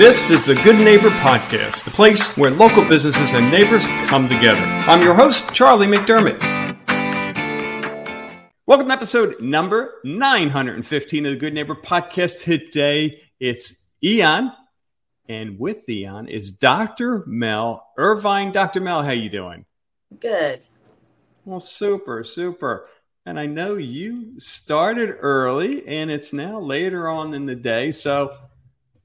This is the Good Neighbor Podcast, the place where local businesses and neighbors come together. I'm your host, Charlie McDermott. Welcome to episode number 915 of the Good Neighbor Podcast. Today it's Aeon, and with Aeon is Dr. Mel Irvine. Dr. Mel, how you doing? Good. Well, super, super. And I know you started early and it's now later on in the day. So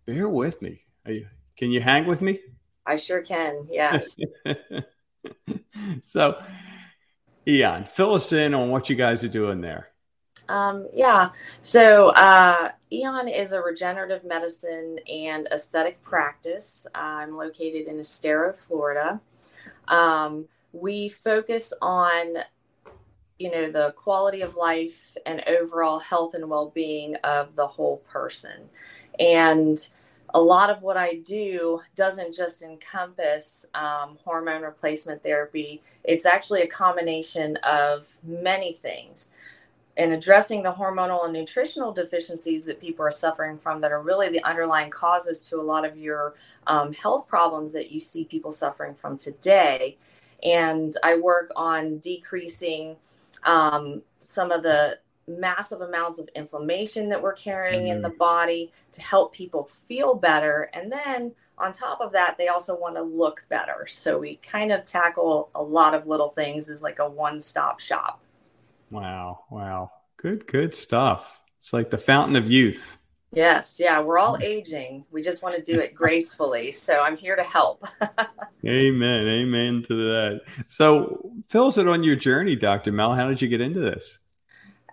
bear with me. You, can you hang with me? I sure can. Yes. so, Aeon, fill us in on what you guys are doing there. Um, yeah. So, uh, Aeon is a regenerative medicine and aesthetic practice. I'm located in Estero, Florida. Um, we focus on you know the quality of life and overall health and well-being of the whole person and a lot of what I do doesn't just encompass um, hormone replacement therapy. It's actually a combination of many things. And addressing the hormonal and nutritional deficiencies that people are suffering from that are really the underlying causes to a lot of your um, health problems that you see people suffering from today. And I work on decreasing um, some of the massive amounts of inflammation that we're carrying mm-hmm. in the body to help people feel better. And then on top of that, they also want to look better. So we kind of tackle a lot of little things as like a one stop shop. Wow. Wow. Good, good stuff. It's like the fountain of youth. Yes, yeah, we're all aging. We just want to do it gracefully. So I'm here to help. amen. Amen to that. So fill us in on your journey, Dr. Mel. How did you get into this?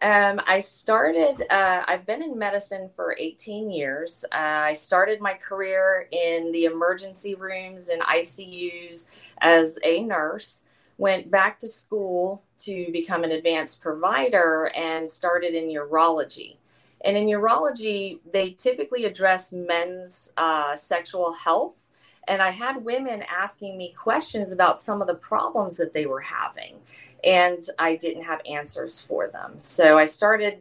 Um, I started, uh, I've been in medicine for 18 years. Uh, I started my career in the emergency rooms and ICUs as a nurse, went back to school to become an advanced provider, and started in urology. And in urology, they typically address men's uh, sexual health and I had women asking me questions about some of the problems that they were having, and I didn't have answers for them. So I started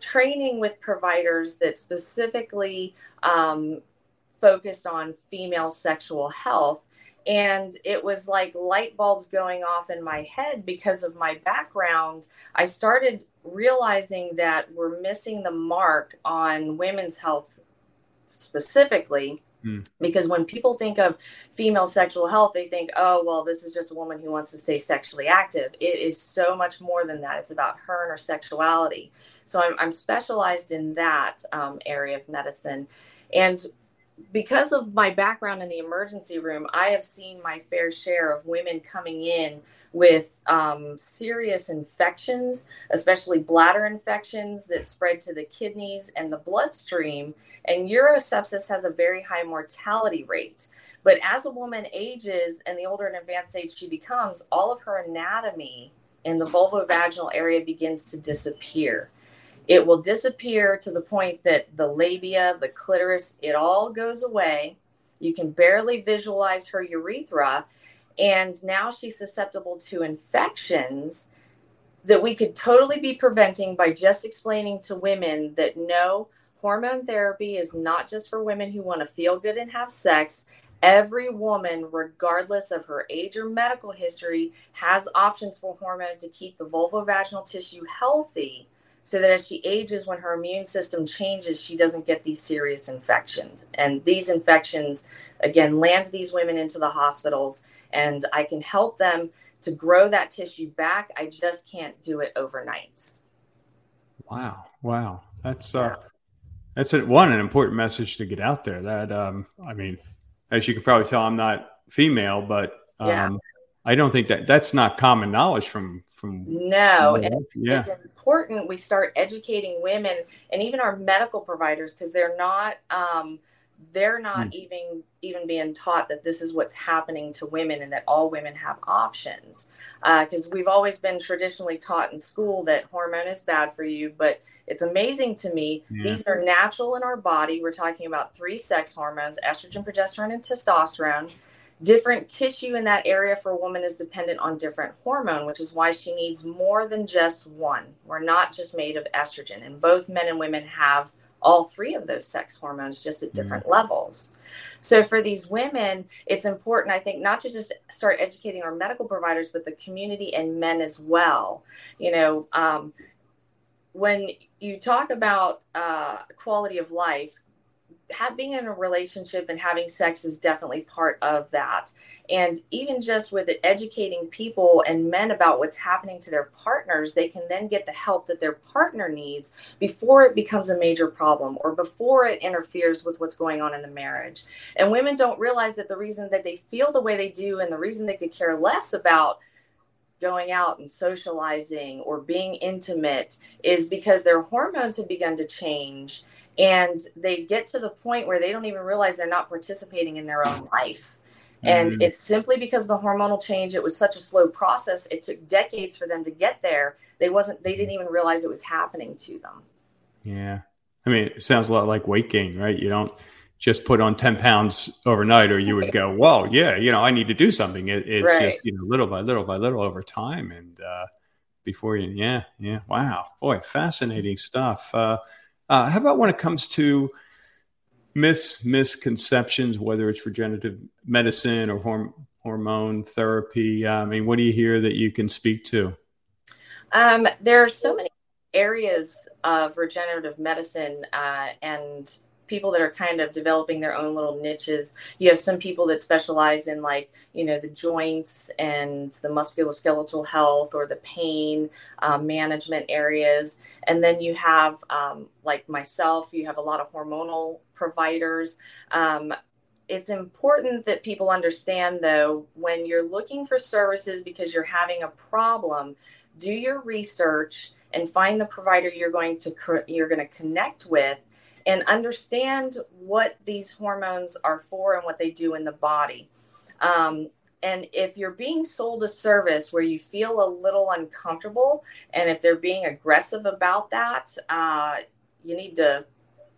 training with providers that specifically um, focused on female sexual health. And it was like light bulbs going off in my head because of my background. I started realizing that we're missing the mark on women's health specifically Hmm. Because when people think of female sexual health, they think, oh, well, this is just a woman who wants to stay sexually active. It is so much more than that. It's about her and her sexuality. So I'm, I'm specialized in that um, area of medicine. And because of my background in the emergency room, I have seen my fair share of women coming in with um, serious infections, especially bladder infections that spread to the kidneys and the bloodstream. And urosepsis has a very high mortality rate. But as a woman ages and the older and advanced age she becomes, all of her anatomy in the vulvovaginal area begins to disappear. It will disappear to the point that the labia, the clitoris, it all goes away. You can barely visualize her urethra. And now she's susceptible to infections that we could totally be preventing by just explaining to women that no, hormone therapy is not just for women who want to feel good and have sex. Every woman, regardless of her age or medical history, has options for hormone to keep the vulvovaginal tissue healthy so that as she ages, when her immune system changes, she doesn't get these serious infections. And these infections, again, land these women into the hospitals, and I can help them to grow that tissue back. I just can't do it overnight. Wow. Wow. That's, uh, that's a, one, an important message to get out there that, um, I mean, as you can probably tell, I'm not female, but, um, yeah. I don't think that that's not common knowledge from from no. And yeah. it's important we start educating women and even our medical providers because they're not um, they're not mm. even even being taught that this is what's happening to women and that all women have options Uh because uh, we've always been traditionally taught in school that hormone is bad for you but it's amazing to me yeah. these are natural in our body we're talking about three sex hormones estrogen progesterone and testosterone different tissue in that area for a woman is dependent on different hormone which is why she needs more than just one we're not just made of estrogen and both men and women have all three of those sex hormones just at different mm-hmm. levels. So for these women, it's important, I think, not to just start educating our medical providers, but the community and men as well. You know, um, when you talk about uh, quality of life, being in a relationship and having sex is definitely part of that. And even just with educating people and men about what's happening to their partners, they can then get the help that their partner needs before it becomes a major problem or before it interferes with what's going on in the marriage. And women don't realize that the reason that they feel the way they do and the reason they could care less about going out and socializing or being intimate is because their hormones have begun to change and they get to the point where they don't even realize they're not participating in their own life. And mm. it's simply because the hormonal change. It was such a slow process. It took decades for them to get there. They wasn't they didn't even realize it was happening to them. Yeah. I mean it sounds a lot like weight gain right? You don't just put on 10 pounds overnight or you would go well yeah you know i need to do something it, it's right. just you know little by little by little over time and uh before you yeah yeah wow boy fascinating stuff uh uh, how about when it comes to myths, misconceptions, whether it's regenerative medicine or horm- hormone therapy? I mean, what do you hear that you can speak to? Um, there are so many areas of regenerative medicine uh, and people that are kind of developing their own little niches. You have some people that specialize in like, you know, the joints and the musculoskeletal health or the pain um, management areas. And then you have, um, like myself, you have a lot of hormonal providers. Um, it's important that people understand though when you're looking for services because you're having a problem do your research and find the provider you're going to you're going to connect with and understand what these hormones are for and what they do in the body. Um, and if you're being sold a service where you feel a little uncomfortable, and if they're being aggressive about that, uh, you need to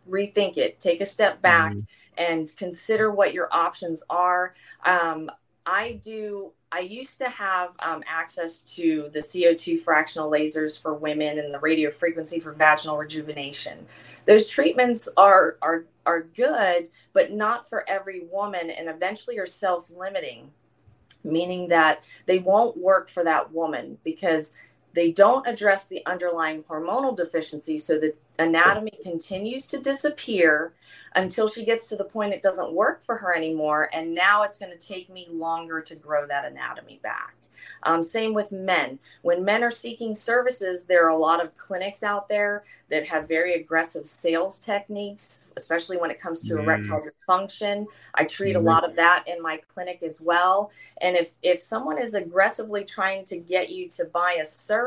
rethink it, take a step back, mm-hmm. and consider what your options are. Um, I do I used to have um, access to the CO2 fractional lasers for women and the radio frequency for vaginal rejuvenation. Those treatments are are are good, but not for every woman, and eventually are self-limiting, meaning that they won't work for that woman because they don't address the underlying hormonal deficiency. So the anatomy continues to disappear until she gets to the point it doesn't work for her anymore. And now it's going to take me longer to grow that anatomy back. Um, same with men. When men are seeking services, there are a lot of clinics out there that have very aggressive sales techniques, especially when it comes to mm. erectile dysfunction. I treat mm. a mm-hmm. lot of that in my clinic as well. And if if someone is aggressively trying to get you to buy a service,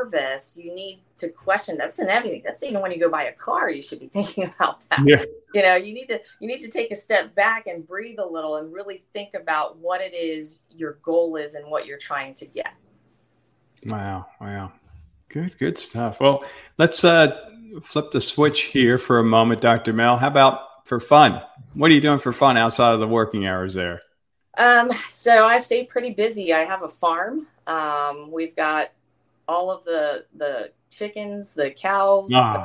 you need to question that's in everything that's even when you go buy a car you should be thinking about that. Yeah. you know you need to you need to take a step back and breathe a little and really think about what it is your goal is and what you're trying to get. Wow wow. Good good stuff. Well let's uh flip the switch here for a moment dr mel. How about for fun? What are you doing for fun outside of the working hours there? Um so i stay pretty busy. I have a farm. Um we've got all of the the chickens, the cows, ah.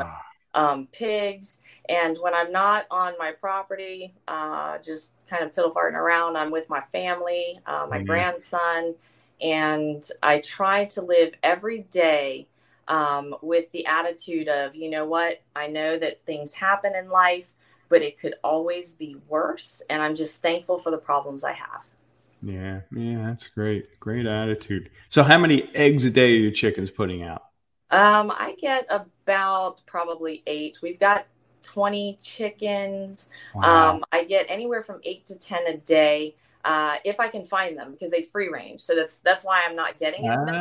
the, um, pigs. And when I'm not on my property, uh, just kind of piddle farting around, I'm with my family, uh, my mm-hmm. grandson, and I try to live every day um, with the attitude of, you know what, I know that things happen in life, but it could always be worse. And I'm just thankful for the problems I have. Yeah, yeah, that's great. Great attitude. So, how many eggs a day are your chickens putting out? Um, I get about probably eight. We've got 20 chickens. Wow. Um, I get anywhere from eight to 10 a day uh, if I can find them because they free range. So that's that's why I'm not getting as many.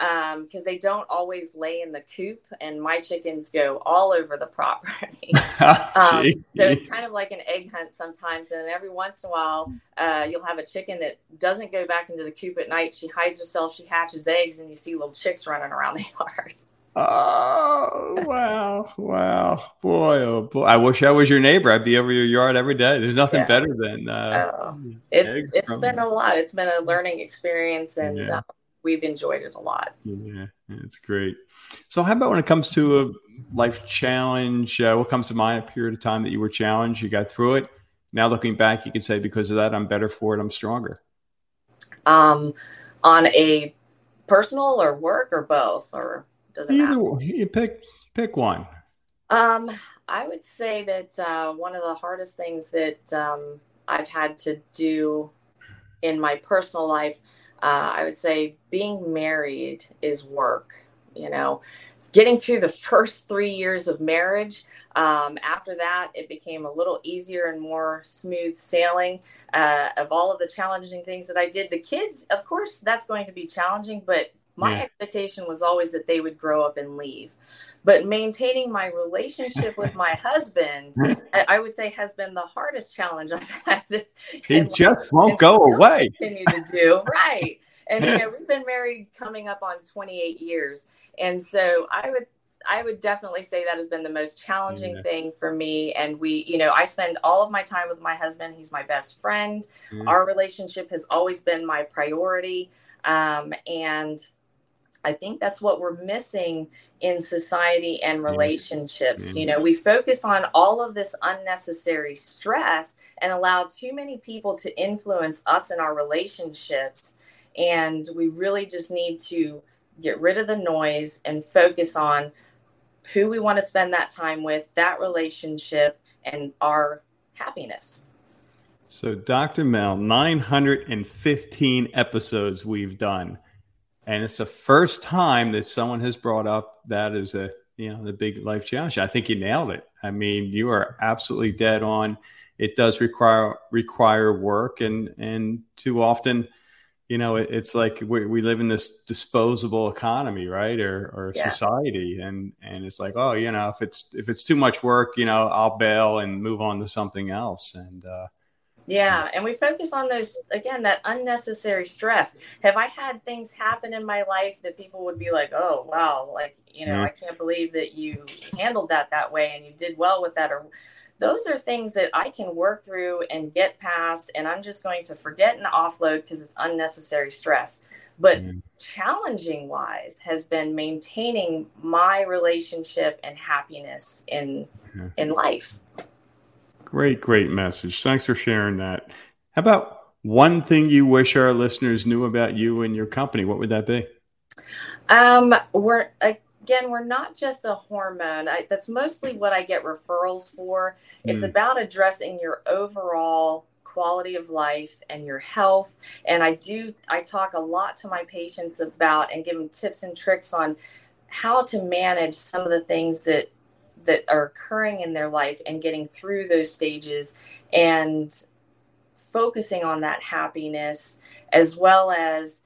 Ah um because they don't always lay in the coop and my chickens go all over the property um, so it's kind of like an egg hunt sometimes and every once in a while uh, you'll have a chicken that doesn't go back into the coop at night she hides herself she hatches eggs and you see little chicks running around the yard Oh wow, wow, boy, oh boy! I wish I was your neighbor. I'd be over your yard every day. There's nothing yeah. better than uh, oh, it's it's from... been a lot. It's been a learning experience, and yeah. um, we've enjoyed it a lot. Yeah, it's great. So, how about when it comes to a life challenge? Uh, what comes to mind? A period of time that you were challenged, you got through it. Now, looking back, you can say because of that, I'm better for it. I'm stronger. Um, on a personal or work or both, or does it Either, matter? You pick pick one. Um, I would say that uh, one of the hardest things that um, I've had to do in my personal life, uh, I would say being married is work. You know, getting through the first three years of marriage. Um, after that, it became a little easier and more smooth sailing uh, of all of the challenging things that I did. The kids, of course, that's going to be challenging, but my yeah. expectation was always that they would grow up and leave. But maintaining my relationship with my husband, I would say, has been the hardest challenge I've had. He just won't go away. Continue to do right, and you know we've been married coming up on 28 years, and so I would I would definitely say that has been the most challenging yeah. thing for me. And we, you know, I spend all of my time with my husband. He's my best friend. Mm. Our relationship has always been my priority. Um, and I think that's what we're missing in society and relationships. Mm-hmm. You know, we focus on all of this unnecessary stress and allow too many people to influence us in our relationships. And we really just need to get rid of the noise and focus on who we want to spend that time with, that relationship, and our happiness. So, Dr. Mel, 915 episodes we've done and it's the first time that someone has brought up that as a you know the big life challenge. I think you nailed it. I mean, you are absolutely dead on. It does require require work, and and too often, you know, it, it's like we, we live in this disposable economy, right, or or yeah. society, and and it's like, oh, you know, if it's if it's too much work, you know, I'll bail and move on to something else, and uh, yeah, and we focus on those again that unnecessary stress. Have I had things happen in my life that people would be like, "Oh, wow, like, you know, mm-hmm. I can't believe that you handled that that way and you did well with that or those are things that I can work through and get past and I'm just going to forget and offload because it's unnecessary stress. But mm-hmm. challenging wise has been maintaining my relationship and happiness in mm-hmm. in life. Great, great message. Thanks for sharing that. How about one thing you wish our listeners knew about you and your company? What would that be? Um, we're again, we're not just a hormone. I, that's mostly what I get referrals for. It's mm. about addressing your overall quality of life and your health. And I do, I talk a lot to my patients about and give them tips and tricks on how to manage some of the things that that are occurring in their life and getting through those stages and focusing on that happiness as well as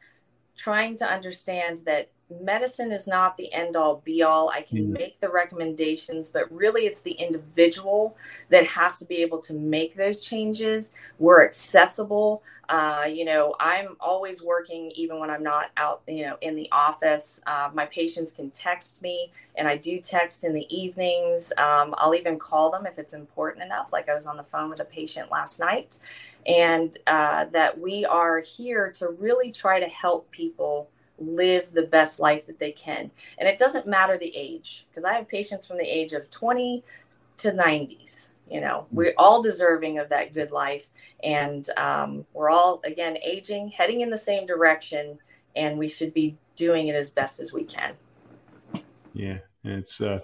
trying to understand that medicine is not the end all be all. I can mm. make the recommendations, but really it's the individual that has to be able to make those changes. We're accessible. Uh, you know, I'm always working even when I'm not out, you know, in the office. Uh, my patients can text me, and I do text in the evenings. Um, I'll even call them if it's important enough, like I was on the phone with a patient last night. And uh, that we are here to really try to help people live the best life that they can. And it doesn't matter the age, because I have patients from the age of 20 to 90s. You know, mm. we're all deserving of that good life. And um, we're all, again, aging, heading in the same direction, and we should be doing it as best as we can. Yeah. And it's, uh,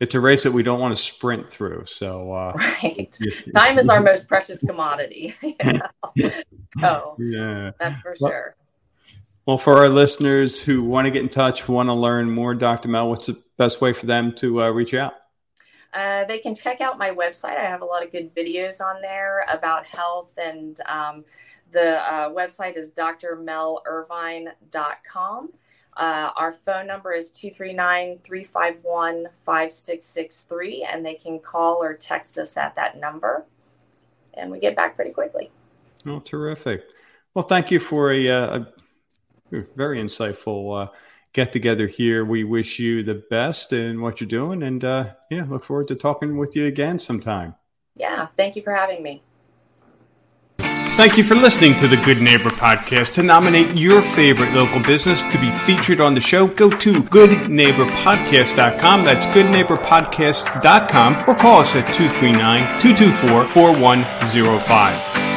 it's a race that we don't want to sprint through. So, uh, right. Time is our most precious commodity. You know? so, yeah. That's for well, sure. Well, for our listeners who want to get in touch, want to learn more, Dr. Mel, what's the best way for them to uh, reach out? Uh, they can check out my website. I have a lot of good videos on there about health, and um, the uh, website is drmelirvine.com. Uh, our phone number is 239 351 5663, and they can call or text us at that number, and we get back pretty quickly. Oh, terrific. Well, thank you for a, uh, a very insightful uh, get together here. We wish you the best in what you're doing, and uh, yeah, look forward to talking with you again sometime. Yeah, thank you for having me. Thank you for listening to the Good Neighbor Podcast. To nominate your favorite local business to be featured on the show, go to goodneighborpodcast.com. That's goodneighborpodcast.com or call us at 239 224 4105.